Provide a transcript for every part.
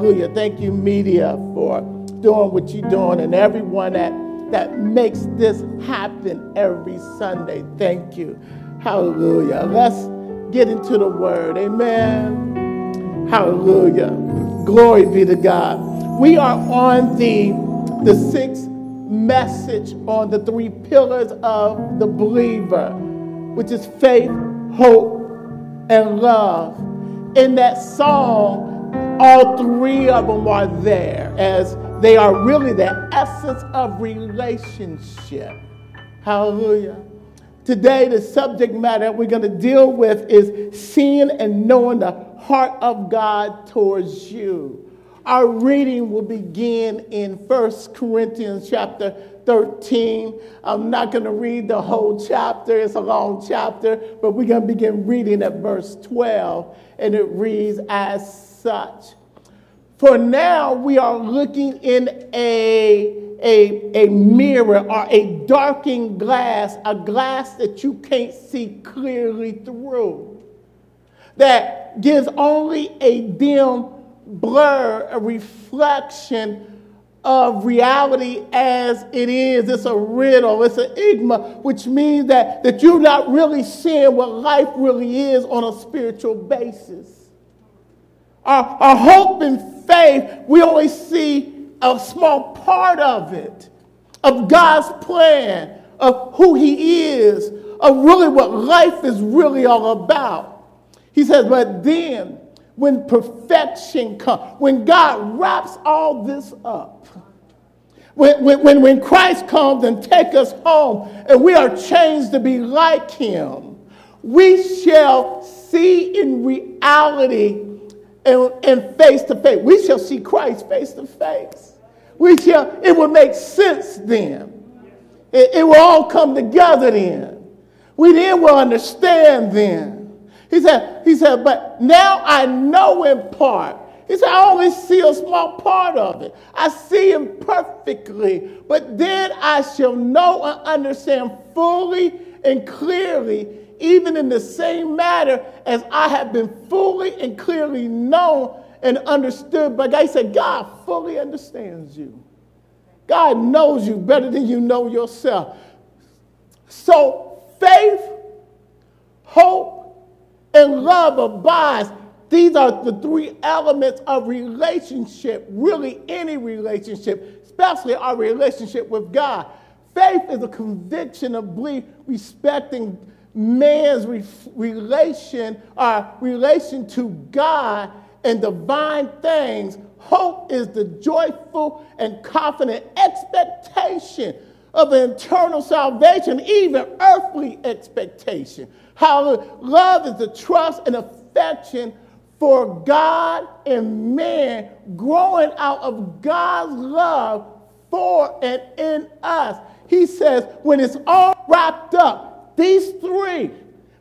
Hallelujah. Thank you, media, for doing what you're doing and everyone that, that makes this happen every Sunday. Thank you. Hallelujah. Let's get into the word. Amen. Hallelujah. Glory be to God. We are on the, the sixth message on the three pillars of the believer, which is faith, hope, and love. In that song, all three of them are there as they are really the essence of relationship. Hallelujah. Today, the subject matter we're going to deal with is seeing and knowing the heart of God towards you. Our reading will begin in 1 Corinthians chapter 13. I'm not going to read the whole chapter, it's a long chapter, but we're going to begin reading at verse 12, and it reads as such. For now we are looking in a, a, a mirror or a darkened glass, a glass that you can't see clearly through, that gives only a dim blur, a reflection of reality as it is. It's a riddle, it's an enigma, which means that, that you're not really seeing what life really is on a spiritual basis our, our hope and faith, we only see a small part of it, of God's plan, of who He is, of really what life is really all about. He says, but then when perfection comes, when God wraps all this up, when, when, when Christ comes and take us home and we are changed to be like him, we shall see in reality and, face to face. We shall see Christ face to face. We shall, it will make sense then. It, it will all come together then. We then will understand then. He said, he said, but now I know in part. He said, I only see a small part of it. I see him perfectly, but then I shall know and understand fully and clearly even in the same matter as I have been fully and clearly known and understood by God. He said, God fully understands you. God knows you better than you know yourself. So faith, hope, and love abides. These are the three elements of relationship, really any relationship, especially our relationship with God. Faith is a conviction of belief, respecting man's re- relation uh, relation to God and divine things. Hope is the joyful and confident expectation of eternal salvation, even earthly expectation. How love is the trust and affection for God and man growing out of God's love for and in us. He says, when it's all wrapped up, these three,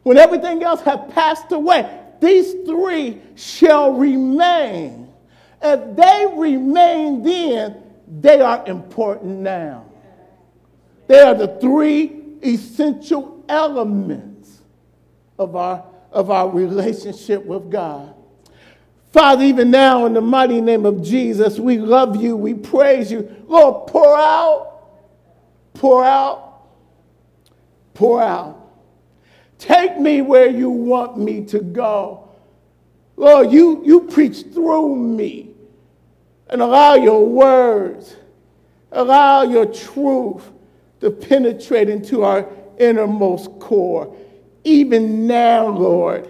when everything else have passed away, these three shall remain. If they remain then, they are important now. They are the three essential elements of our, of our relationship with God. Father, even now in the mighty name of Jesus, we love you, we praise you. Lord, pour out, pour out, pour out. Take me where you want me to go. Lord, you, you preach through me and allow your words, allow your truth to penetrate into our innermost core. Even now, Lord,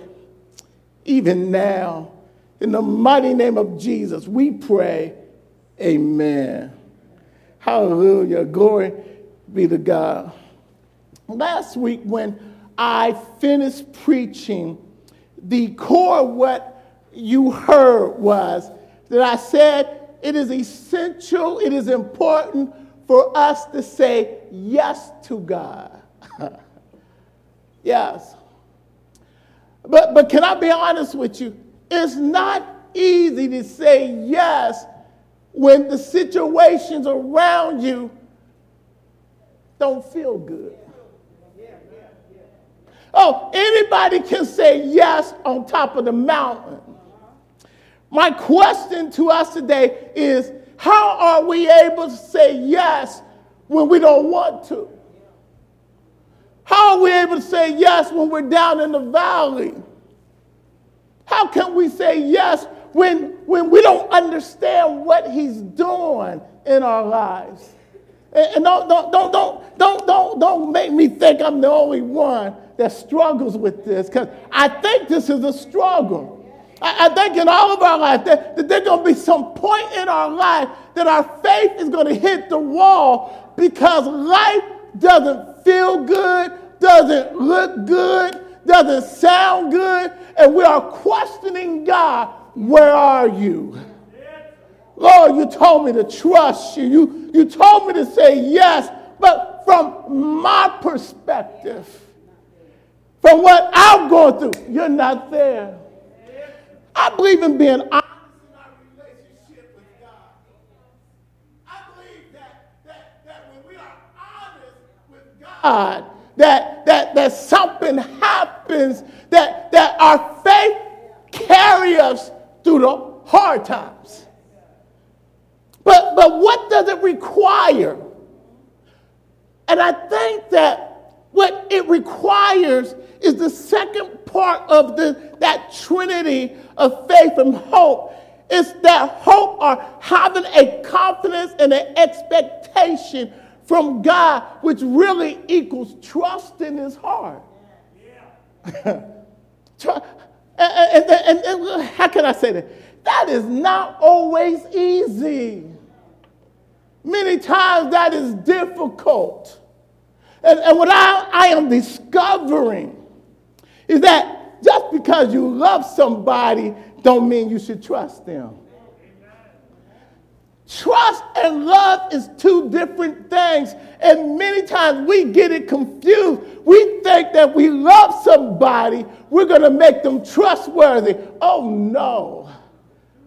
even now, in the mighty name of Jesus, we pray, Amen. Hallelujah. Glory be to God. Last week, when I finished preaching, the core of what you heard was that I said it is essential, it is important for us to say yes to God. yes. But, but can I be honest with you? It's not easy to say yes when the situations around you don't feel good. Oh, anybody can say yes on top of the mountain. My question to us today is how are we able to say yes when we don't want to? How are we able to say yes when we're down in the valley? How can we say yes when, when we don't understand what he's doing in our lives? And, don't, don't, don't, don't, don't, don't, don't make me think I'm the only one that struggles with this, because I think this is a struggle. I, I think in all of our life that, that there's going to be some point in our life that our faith is going to hit the wall because life doesn't feel good, doesn't look good, doesn't sound good, and we are questioning God, where are you? Lord, you told me to trust you. You, you told me to say yes, but from my perspective, from what I'm going through, you're not there. I believe in being honest God. I believe that, that, that when we are honest with God, that, that, that something happens, that, that our faith carries us through the hard times. But, but what does it require? And I think that what it requires is the second part of the, that trinity of faith and hope. It's that hope or having a confidence and an expectation from God, which really equals trust in his heart. Yeah. and, and, and, and how can I say that? That is not always easy. Many times that is difficult. And, and what I, I am discovering is that just because you love somebody don't mean you should trust them. Trust and love is two different things. And many times we get it confused. We think that we love somebody, we're going to make them trustworthy. Oh, no.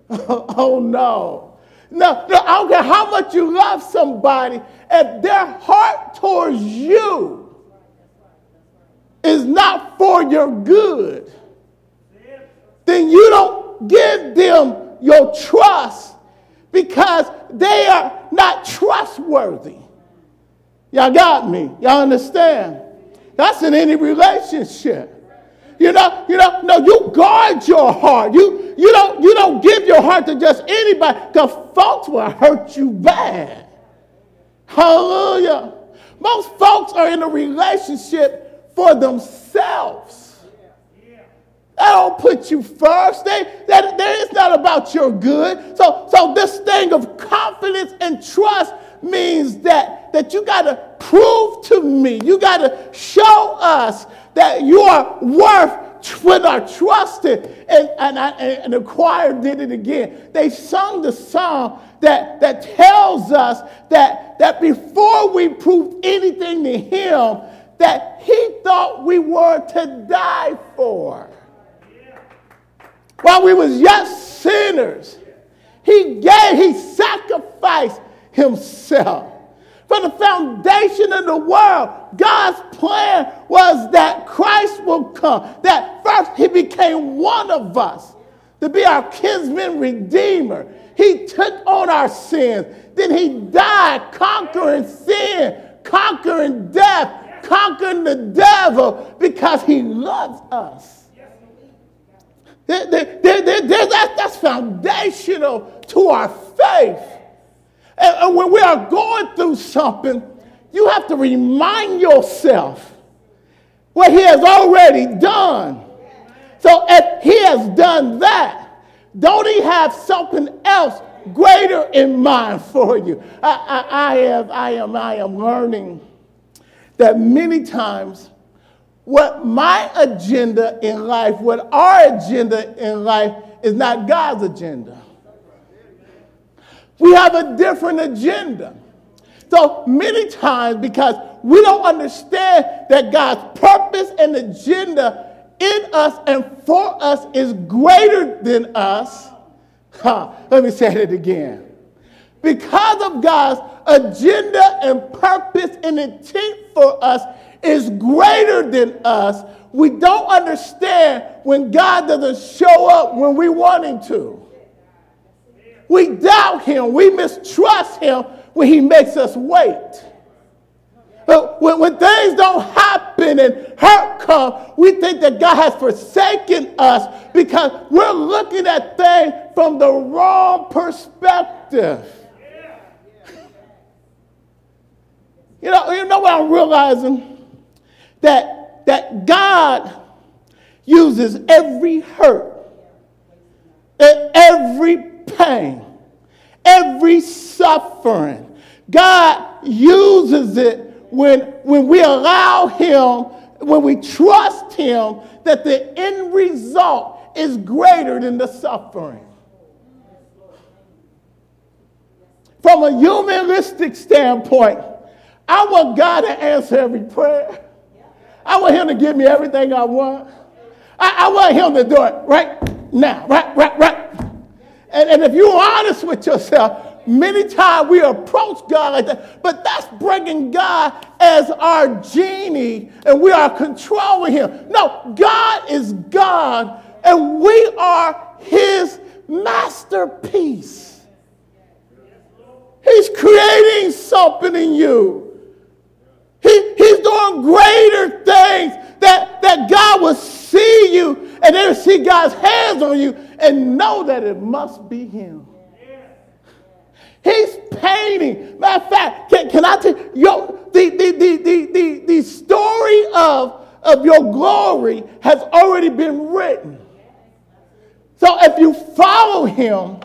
oh, no. No, no, I don't care how much you love somebody, if their heart towards you is not for your good, then you don't give them your trust because they are not trustworthy. Y'all got me. Y'all understand? That's in any relationship. You know, you know, no, you guard your heart. You, you don't, you don't give your heart to just anybody because folks will hurt you bad. Hallelujah. Most folks are in a relationship for themselves. That don't put you first. They, that, that it's not about your good. So, so this thing of confidence and trust means that, that you got to prove to me, you got to show us that you are worth with our trust in. And, and, and the choir did it again. They sung the song that, that tells us that, that before we proved anything to him, that he thought we were to die for. While we was yet sinners, he gave, he sacrificed himself. From the foundation of the world, God's plan was that Christ will come. That first he became one of us to be our kinsman redeemer. He took on our sins. Then he died conquering sin, conquering death, conquering the devil because he loves us. that's foundational to our faith. And, when we are going through something, you have to remind yourself what he has already done. So if he has done that, don't he have something else greater in mind for you? I, I, I, have, I, am, I am learning that many times what my agenda in life, what our agenda in life is not God's agenda. We have a different agenda. So many times, because we don't understand that God's purpose and agenda in us and for us is greater than us. Huh, let me say it again. Because of God's agenda and purpose and intent for us is greater than us, we don't understand when God doesn't show up when we want Him to. We doubt him, we mistrust him when he makes us wait. But when, when things don't happen and hurt come, we think that God has forsaken us because we're looking at things from the wrong perspective. You know, you know what I'm realizing? That, that God uses every hurt, and every pain, every suffering. God uses it when, when we allow Him, when we trust Him, that the end result is greater than the suffering. From a humanistic standpoint, I want God to answer every prayer. I want Him to give me everything I want. I, I want Him to do it right now, right, right, right. And, and if you're honest with yourself, Many times we approach God like that, but that's bringing God as our genie and we are controlling him. No, God is God and we are his masterpiece. He's creating something in you. He, he's doing greater things that, that God will see you and they will see God's hands on you and know that it must be him. He's painting. Matter of fact, can, can I tell you, the, the, the, the, the, the story of, of your glory has already been written. So if you follow him,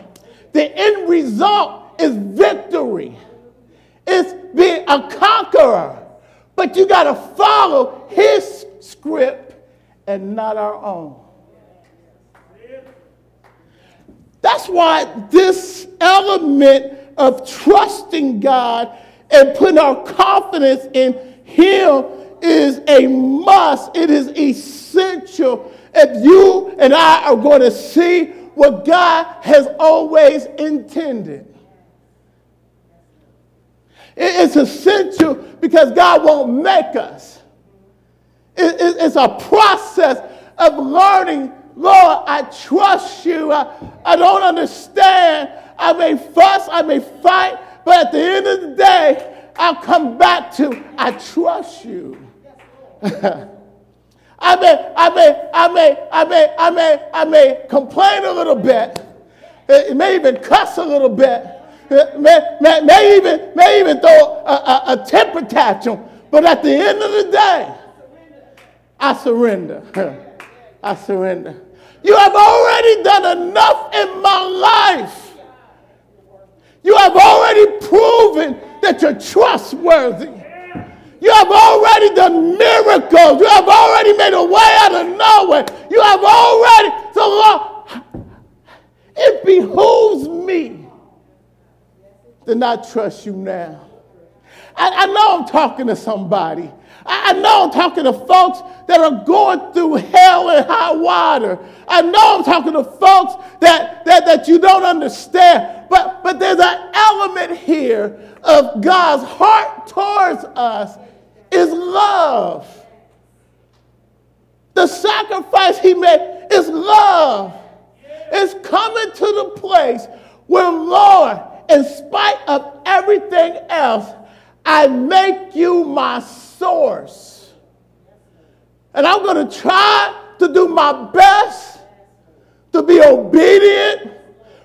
the end result is victory. It's being a conqueror. But you got to follow his script and not our own. That's why this element of trusting God and putting our confidence in Him is a must. It is essential if you and I are going to see what God has always intended. It's essential because God won't make us. It's a process of learning, Lord, I trust you. I I don't understand. I may fuss, I may fight, but at the end of the day, I'll come back to I trust you. I may, I may, I may, I may, I may, I may complain a little bit. It may even cuss a little bit. May, may, may even, may even throw a, a, a temper tantrum. But at the end of the day, I surrender. I surrender. You have already done enough in my life you have already proven that you're trustworthy. You have already done miracles. You have already made a way out of nowhere. You have already, so Lord, it behooves me to not trust you now. I, I know I'm talking to somebody. I, know I'm talking to folks that are going through hell and high water. I know I'm talking to folks that, that, that you don't understand. But, but there's an element here of God's heart towards us is love. The sacrifice he made is love. It's coming to the place where, Lord, in spite of everything else, I make you my source. And I'm going to try to do my best to be obedient.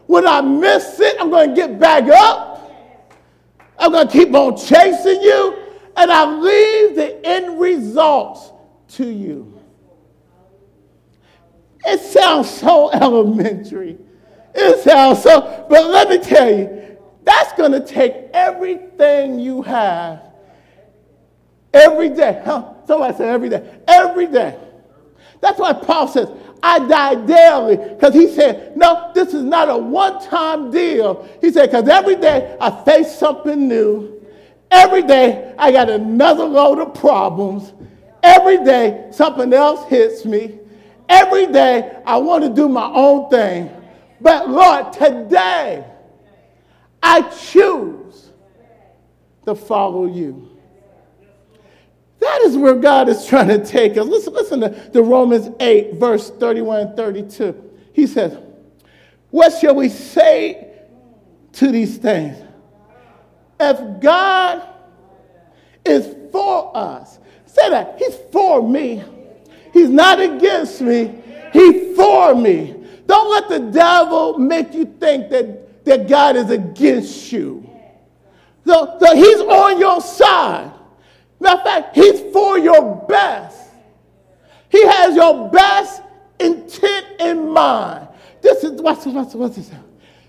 When I miss it, I'm going to get back up. I'm going to keep on chasing you. And I leave the end results to you. It sounds so elementary. It sounds so, but let me tell you, that's going to take everything you have every day. Huh? Somebody said every day. Every day. That's why Paul says, I die daily. Because he said, no, this is not a one time deal. He said, because every day I face something new. Every day I got another load of problems. Every day something else hits me. Every day I want to do my own thing. But Lord, today I choose to follow you. That is where God is trying to take us. Listen, listen to, to Romans 8, verse 31 and 32. He says, What shall we say to these things. If God is for us, say that He's for me. He's not against me. He's for me. Don't let the devil make you think that, that God is against you. So, so he's on your side. Matter of fact, he's for your best. He has your best intent in mind. This is what's what's what's this?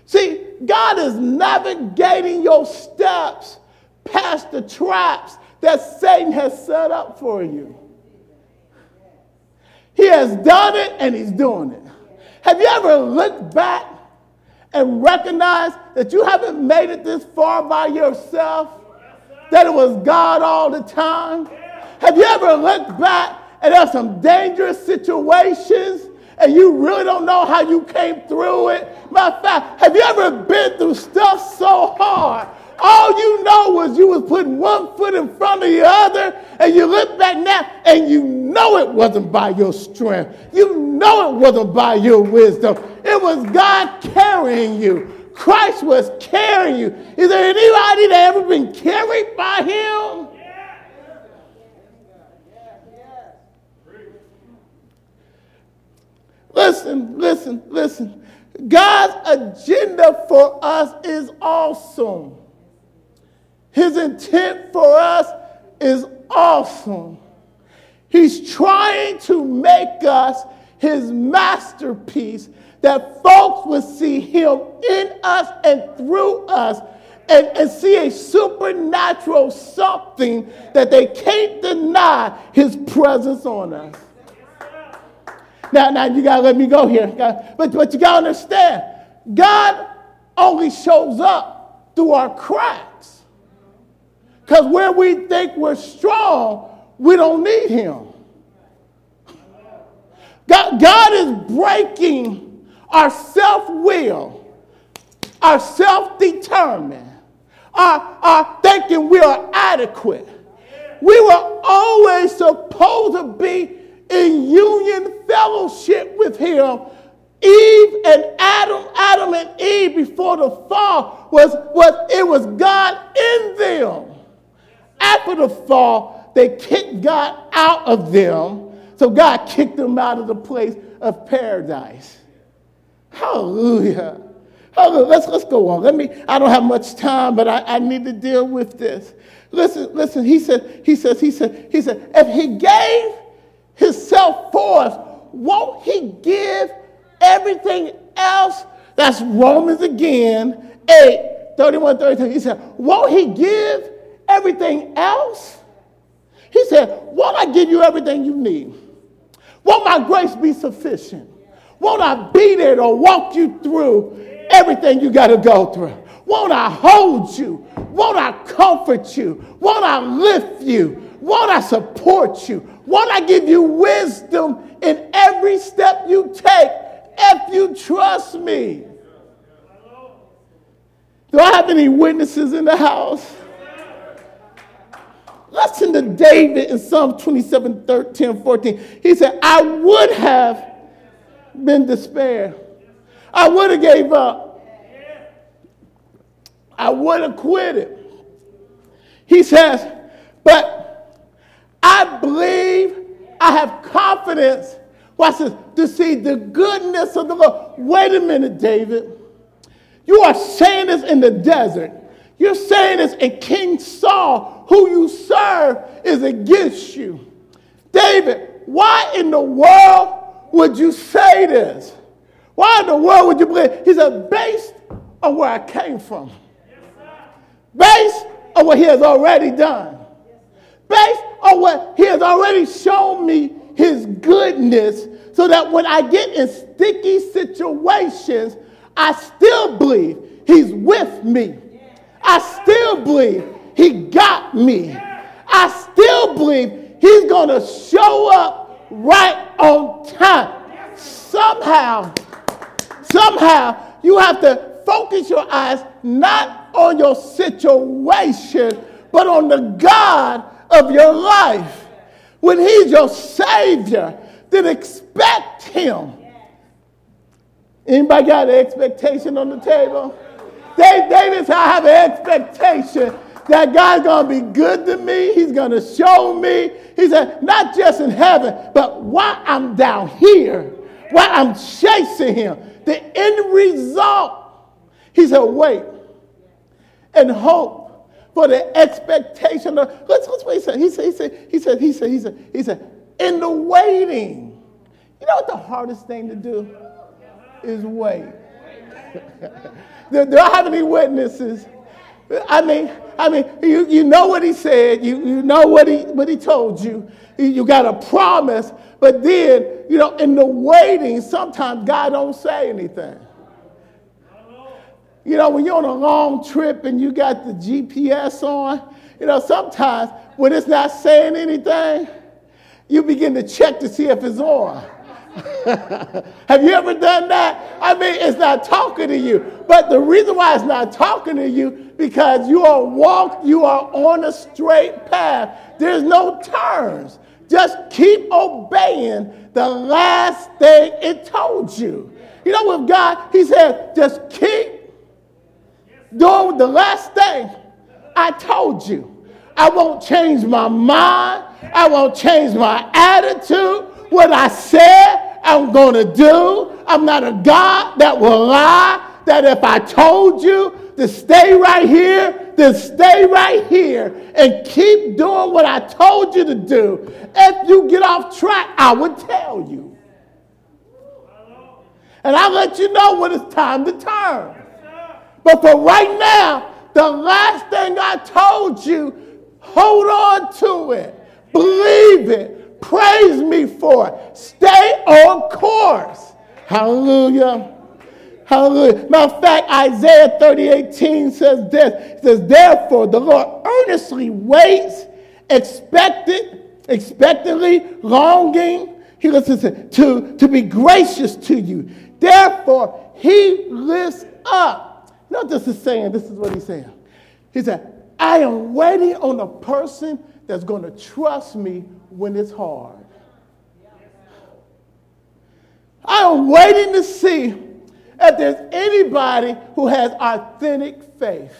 See, God is navigating your steps past the traps that Satan has set up for you. He has done it and he's doing it. Have you ever looked back and recognized that you haven't made it this far by yourself? That it was God all the time? Have you ever looked back and there's some dangerous situations and you really don't know how you came through it? Matter of fact, have you ever been through stuff so hard all you know was you was putting one foot in front of the other, and you look back now and you know it wasn't by your strength. You know it wasn't by your wisdom. It was God carrying you. Christ was carrying you. Is there anybody that ever been carried by him? Listen, listen, listen. God's agenda for us is awesome. His intent for us is awesome. He's trying to make us his masterpiece that folks would see him in us and through us and, and see a supernatural something that they can't deny his presence on us. Now, now you gotta let me go here. But, but you gotta understand, God only shows up through our cracks. Because where we think we're strong, we don't need him. God, God is breaking our self will, our self determined, our, thinking we are adequate. We were always supposed to be in union fellowship with him. Eve and Adam, Adam and Eve before the fall was, was it was God in them after the fall, they kicked God out of them. So God kicked them out of the place of paradise. Hallelujah. Hallelujah. Let's, let's go on. Let me, I don't have much time, but I, I need to deal with this. Listen, listen, he said, he says, he said, he said, if he gave himself for us, won't he give everything else? That's Romans again, 8, 31, 32. He said, won't he give everything else? He said, Won't I give you everything you need? Won't my grace be sufficient? Won't I be there to walk you through everything you got to go through? Won't I hold you? Won't I comfort you? Won't I lift you? Won't I support you? Won't I give you wisdom in every step you take if you trust me? Do I have any witnesses in the house? Listen to David in Psalm 27, 13, 14. He said, I would have been despair. I would have gave up. I would have quit it. He says, but I believe I have confidence, watch this, to see the goodness of the Lord. Wait a minute, David. You are saying this in the desert. You're saying this, and King Saul, who you serve, is against you. David, why in the world would you say this? Why in the world would you believe? He said, based on where I came from, based on what he has already done, based on what he has already shown me his goodness, so that when I get in sticky situations, I still believe he's with me. I still believe he got me. I still believe he's going to show up right on time. Somehow, somehow, you have to focus your eyes not on your situation, but on the God of your life. When he's your Savior, then expect him. Anybody got an expectation on the table? David said, I have an expectation that God's going to be good to me. He's going to show me. He said, not just in heaven, but while I'm down here, while I'm chasing him, the end result, he said, wait and hope for the expectation of, let's, let's what he said. He said, he said, he said, he said, he said, he said, in the waiting. You know what the hardest thing to do is wait. do, do I have any witnesses? I mean, I mean, you, you know what he said, you, you know what he, what he told you, you got a promise, but then, you know, in the waiting, sometimes God don't say anything. You know, when you're on a long trip and you got the GPS on, you know, sometimes when it's not saying anything, you begin to check to see if it's on. Have you ever done that? I mean, it's not talking to you. But the reason why it's not talking to you because you are walk, you are on a straight path. There's no turns. Just keep obeying the last thing it told you. You know, with God, He said, just keep doing the last thing I told you. I won't change my mind. I won't change my attitude. What I said, I'm going to do. I'm not a God that will lie. That if I told you to stay right here, then stay right here and keep doing what I told you to do. If you get off track, I would tell you. And I'll let you know when it's time to turn. But for right now, the last thing I told you, hold on to it. Believe it. Praise me for it. Stay on course. Hallelujah. Hallelujah. Matter of fact, Isaiah 30, 18 says this. It says, Therefore, the Lord earnestly waits, expected, expectantly, longing. He listens to, to be gracious to you. Therefore, he lifts up not just is saying, this is what he's saying. He said, I am waiting on a person that's going to trust me when it's hard. I am waiting to see if there's anybody who has authentic faith.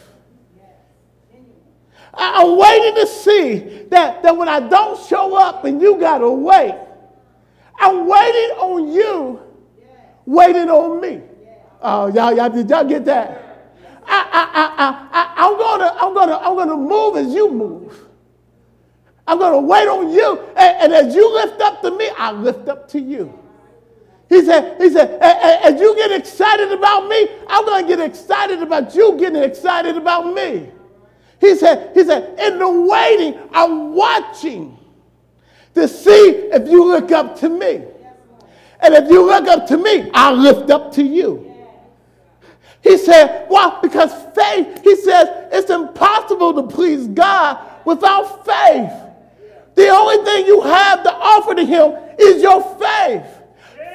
I'm waiting to see that, that when I don't show up and you got to wait, I'm waiting on you, waiting on me. Oh, y'all, y'all, did y'all get that? I, I, I, I, I'm gonna, I'm gonna, I'm gonna move as you move. I'm gonna wait on you, and, and as you lift up to me, I lift up to you. He said, he said, as you get excited about me, I'm gonna get excited about you getting excited about me. He said, he said, in the waiting, I'm watching to see if you look up to me. And if you look up to me, I'll lift up to you. He said, why? Because faith, he says, it's impossible to please God without faith. The only thing you have to offer to him is your faith.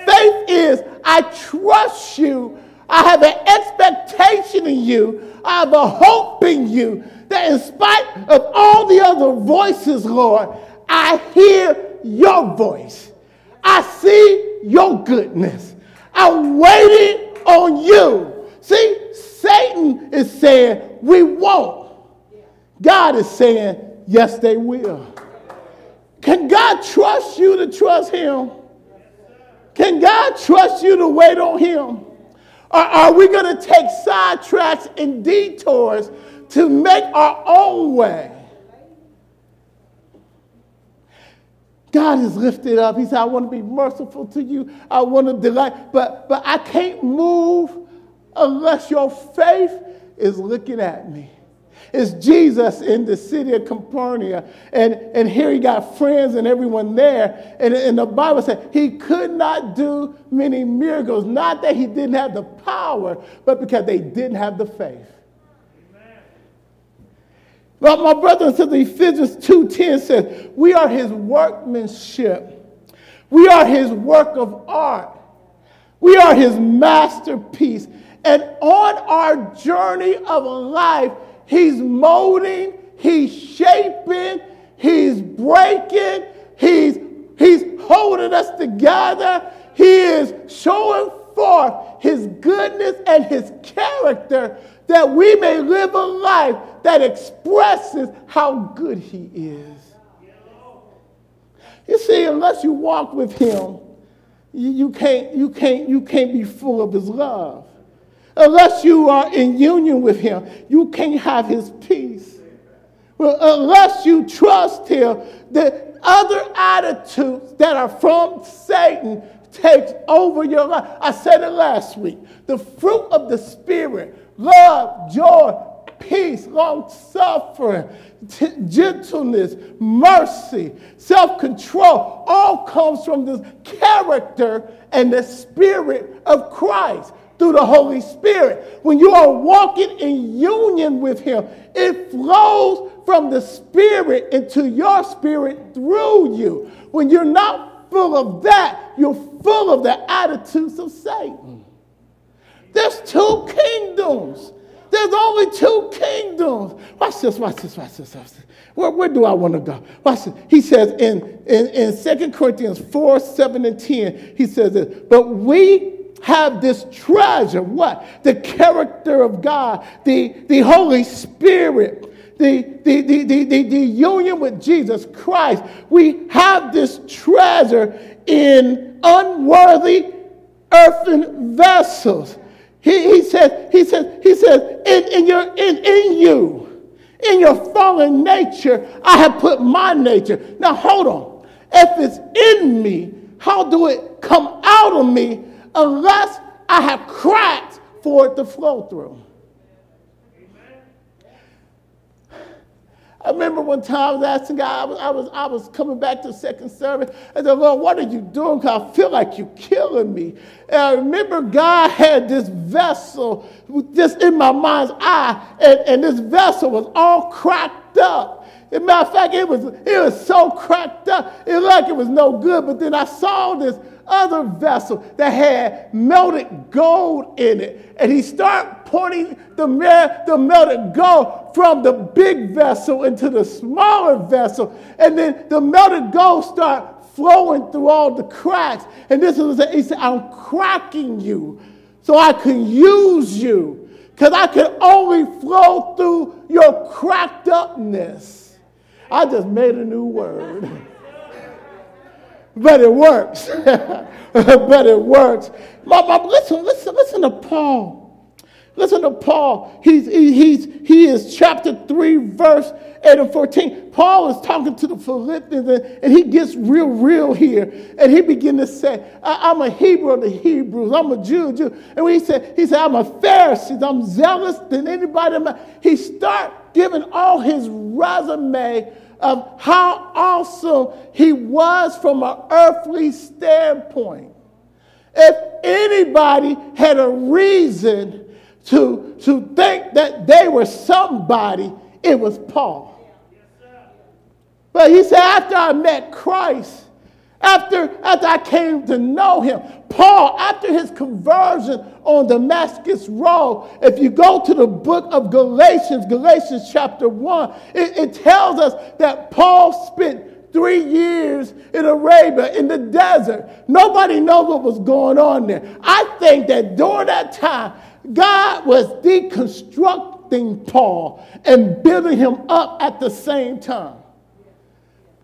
Faith is, I trust you. I have an expectation in you. I have a hope in you that in spite of all the other voices, Lord, I hear your voice. I see your goodness. I'm waiting on you. See, Satan is saying, we won't. God is saying, yes, they will. Can God trust you to trust Him? Can God trust you to wait on Him? Or are we going to take sidetracks and detours to make our own way? God is lifted up. He said, I want to be merciful to you. I want to delight, but, but I can't move unless your faith is looking at me. It's Jesus in the city of Capernaum. And, and here he got friends and everyone there. And, and the Bible said he could not do many miracles. Not that he didn't have the power, but because they didn't have the faith. But my brother and sister, Ephesians 2.10 says, we are his workmanship. We are his work of art. We are his masterpiece. And on our journey of life, He's molding, He's shaping, He's breaking, He's, he's holding us together. He is showing forth His goodness and His character that we may live a life that expresses how good he is. You see, unless you walk with him, you, you, can't, you, can't, you can't be full of his love. Unless you are in union with him, you can't have his peace. Well, unless you trust him, the other attitudes that are from Satan takes over your life. I said it last week. The fruit of the Spirit love, joy, peace, long suffering, t- gentleness, mercy, self control all comes from the character and the Spirit of Christ through the Holy Spirit. When you are walking in union with Him, it flows from the Spirit into your spirit through you. When you're not full of that, you're full of the attitudes of Satan. There's two kingdoms. There's only two kingdoms. Watch this, watch this, watch this. Watch this. Where, where do I want to go? Watch this. He says in, in, in 2 Corinthians 4, 7, and 10, he says this, but we have this treasure. What? The character of God, the, the Holy Spirit, the, the, the, the, the, the union with Jesus Christ. We have this treasure in unworthy earthen vessels. He, he says, he says, he says, in, in, your, in, in you, in your fallen nature, I have put my nature. Now hold on. If it's in me, how do it come out of me unless I have cracks for it to flow through? I remember one time I was asking God, I was, I was, I was coming back to the second service. I said, Lord, what are you doing? Because I feel like you're killing me. And I remember God had this vessel just in my mind's eye, and, and this vessel was all cracked up. As a matter of fact, it was, it was so cracked up, it looked like it was no good. But then I saw this other vessel that had melted gold in it. And he started pointing the, the melted gold from the big vessel into the smaller vessel. And then the melted gold started flowing through all the cracks. And this was, he said, I'm cracking you so I can use you. Because I can only flow through your cracked upness. I just made a new word. but it works. but it works. listen, listen, listen to Paul. Listen to Paul. He's, he's, he is chapter 3, verse 8 and 14. Paul is talking to the Philippians and, and he gets real, real here. And he begins to say, I, am a Hebrew of the Hebrews. I'm a Jew, Jew. And when he said, he said, I'm a Pharisee. I'm zealous than anybody. He start giving all his resume of how awesome he was from an earthly standpoint. If anybody had a reason to, to think that they were somebody, it was Paul. But he said, after I met Christ, after, after I came to know him, Paul, after his conversion on Damascus Road, if you go to the book of Galatians, Galatians chapter 1, it, it tells us that Paul spent three years in Arabia in the desert. Nobody knows what was going on there. I think that during that time, God was deconstructing Paul and building him up at the same time.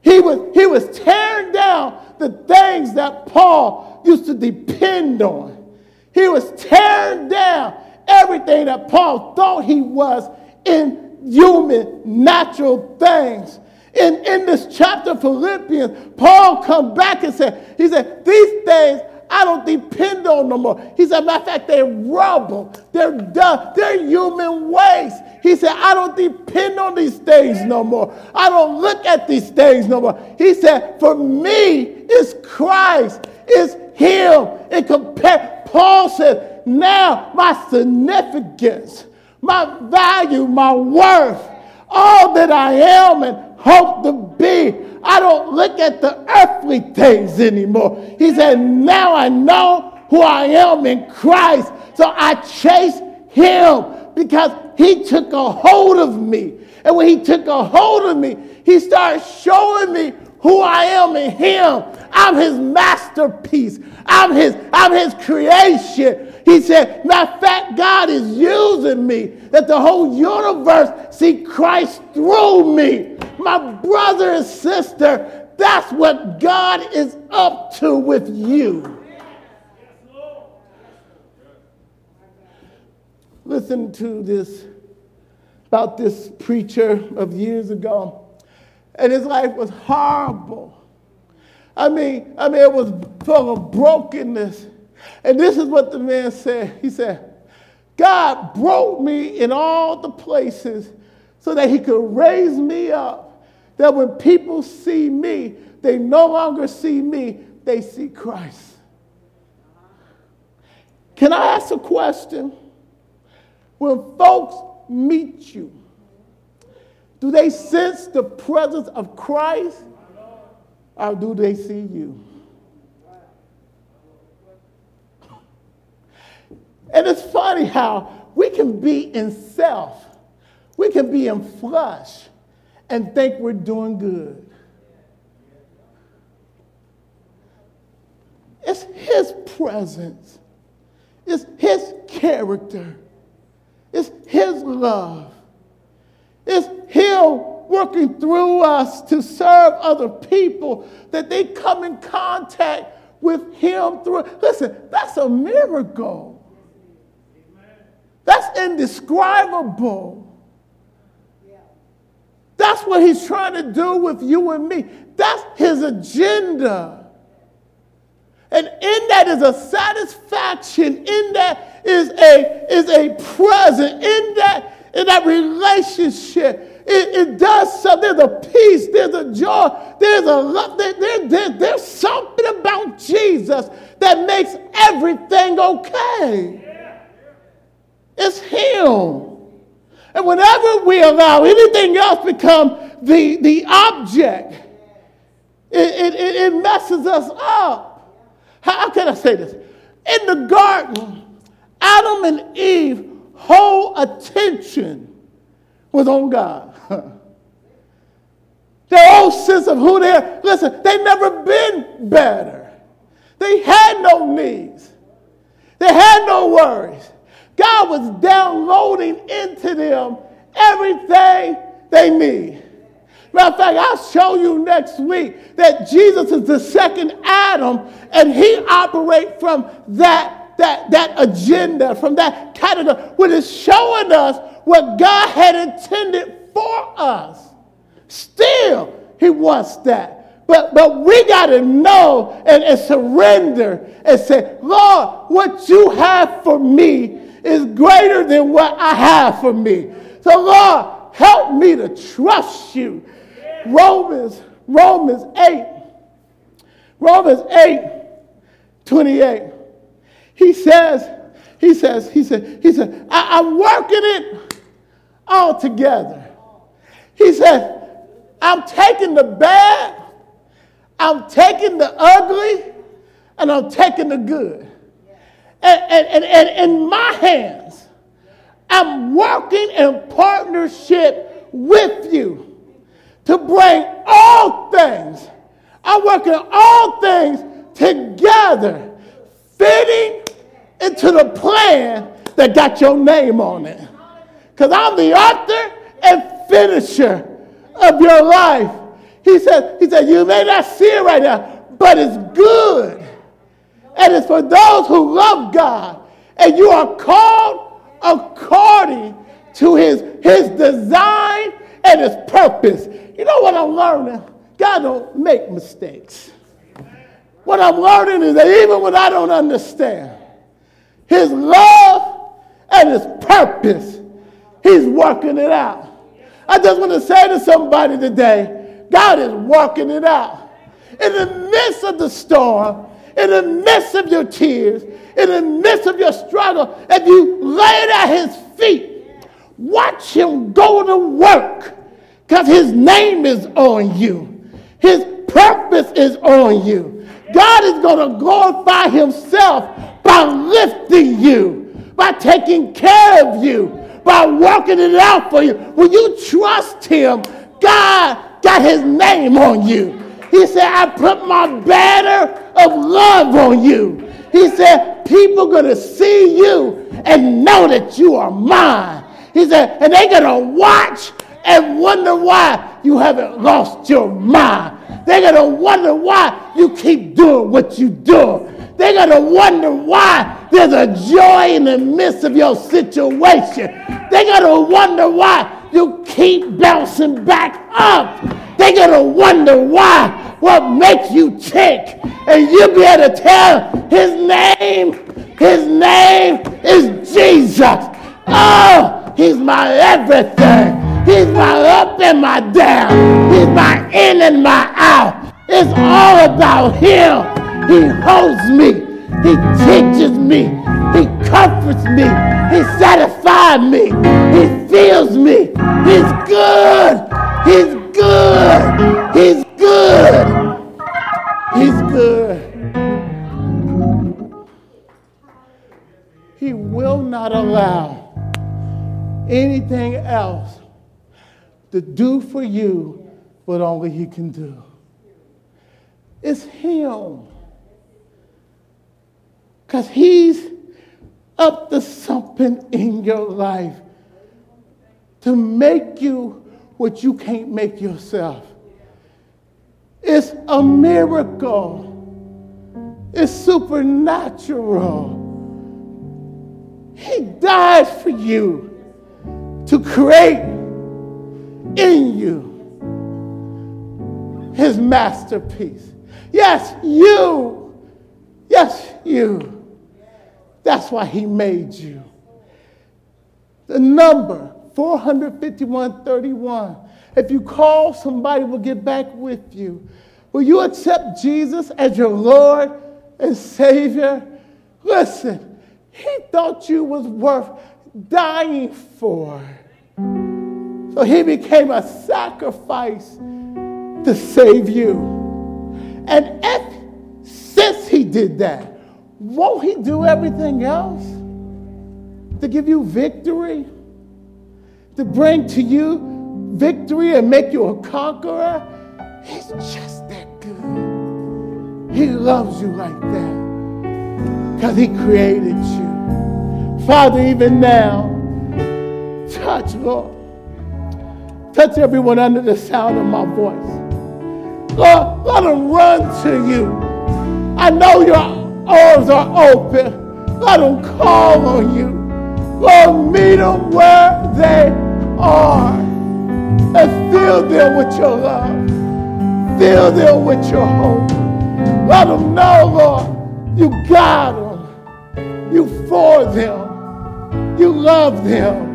He was, he was tearing down the things that Paul used to depend on. He was tearing down everything that Paul thought he was in human, natural things. In, in this chapter, Philippians, Paul come back and said, he said, these things I don't depend on no more. He said, matter of fact, they're rubble. They're done. They're human waste. He said, I don't depend on these things no more. I don't look at these things no more. He said, for me, it's Christ. It's him. It compare. Paul said, now my significance, my value, my worth, all that I am and hope to be I don't look at the earthly things anymore. He said, Now I know who I am in Christ. So I chase him because he took a hold of me. And when he took a hold of me, he started showing me who I am in him. I'm his masterpiece. I'm his, I'm his creation. He said, matter fact, God is using me, that the whole universe see Christ through me. My brother and sister, that's what God is up to with you. Listen to this about this preacher of years ago, and his life was horrible. I mean, I mean, it was full of brokenness. And this is what the man said. He said, God broke me in all the places so that he could raise me up. That when people see me, they no longer see me, they see Christ. Can I ask a question? When folks meet you, do they sense the presence of Christ or do they see you? And it's funny how we can be in self, we can be in flesh and think we're doing good. It's His presence, it's His character, it's His love, it's Him working through us to serve other people, that they come in contact with Him through. Listen, that's a miracle. That's indescribable. That's what He's trying to do with you and me. That's His agenda. And in that is a satisfaction, in that is a, is a present, in that, in that relationship it, it does something. There's a peace, there's a joy, there's a love, there, there, there, there's something about Jesus that makes everything okay. It's Him. And whenever we allow anything else become the, the object, it, it, it messes us up. How can I say this? In the garden, Adam and Eve whole attention was on God. Their own sense of who they are. Listen, they never been better. They had no needs. They had no worries. God was downloading into them everything they need. Matter of fact, I'll show you next week that Jesus is the second Adam, and he operates from that, that, that agenda, from that category, which is showing us what God had intended for us. Still, he wants that. But, but we got to know and, and surrender and say, Lord, what you have for me is greater than what I have for me. So, Lord, help me to trust you. Romans, Romans 8, Romans 8, 28. He says, he says, he said, he said, I, am working it all together. He said, I'm taking the bad, I'm taking the ugly, and I'm taking the good. And, and, and, and in my hands, I'm working in partnership with you to bring all things. I'm working all things together, fitting into the plan that got your name on it. Because I'm the author and finisher of your life. He said, he said, you may not see it right now, but it's good. And it's for those who love God. And you are called according to his, his design and his purpose. You know what I'm learning? God don't make mistakes. What I'm learning is that even when I don't understand, his love and his purpose, he's working it out. I just want to say to somebody today God is working it out. In the midst of the storm, in the midst of your tears, in the midst of your struggle, if you lay it at his feet, watch him go to work because his name is on you, his purpose is on you. God is going to glorify himself by lifting you, by taking care of you, by working it out for you. When you trust Him, God got His name on you. He said, I put my banner of love on you. He said, people going to see you and know that you are mine. He said, and they're going to watch and wonder why you haven't lost your mind. They're going to wonder why you keep doing what you do. They're going to wonder why there's a joy in the midst of your situation. They're going to wonder why you keep bouncing back up. They're going to wonder why, what makes you tick. And you'll be able to tell his name, his name is Jesus. Oh, he's my everything. He's my up and my down. He's my in and my out. It's all about him. He holds me. He teaches me. He comforts me. He satisfies me. He fills me. He's good. He's good. He's good. He's good. He will not allow anything else to do for you what only He can do. It's Him. Because He's up to something in your life to make you what you can't make yourself. It's a miracle. It's supernatural. He died for you to create in you his masterpiece. Yes, you. Yes, you. That's why he made you. The number 45131. If you call, somebody will get back with you. Will you accept Jesus as your Lord and Savior? Listen, he thought you was worth dying for. So he became a sacrifice to save you. And if, since he did that, won't he do everything else to give you victory? To bring to you victory and make you a conqueror? He's just that good. He loves you like that because he created you. Father, even now, touch, Lord Touch everyone under the sound of my voice. Lord, let them run to you. I know your arms are open. Let them call on you. Lord, meet them where they are and fill them with your love. Fill them with your hope. Let them know, Lord, you got them. You for them. You love them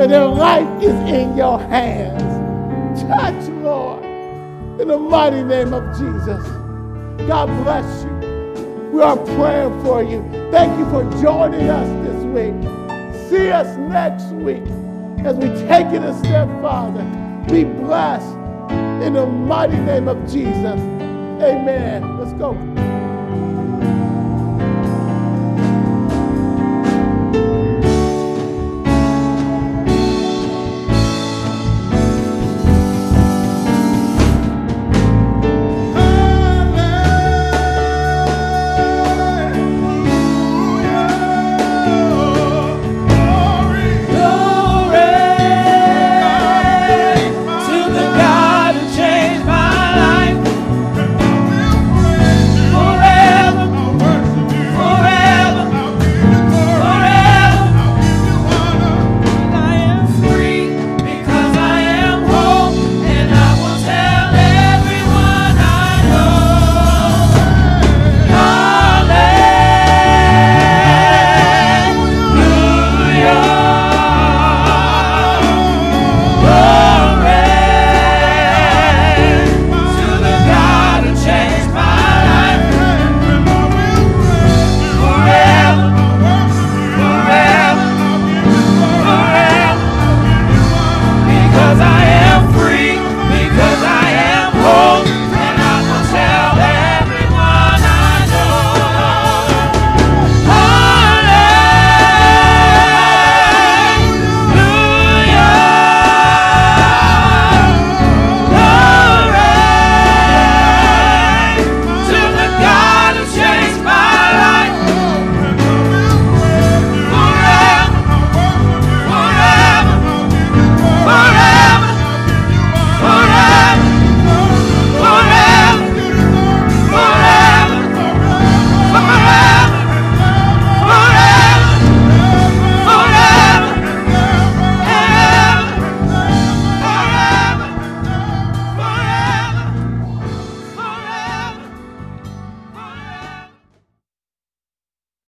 and their life is in your hands. Touch, Lord, in the mighty name of Jesus. God bless you. We are praying for you. Thank you for joining us this week. See us next week as we take it a step farther. Be blessed in the mighty name of Jesus. Amen. Let's go.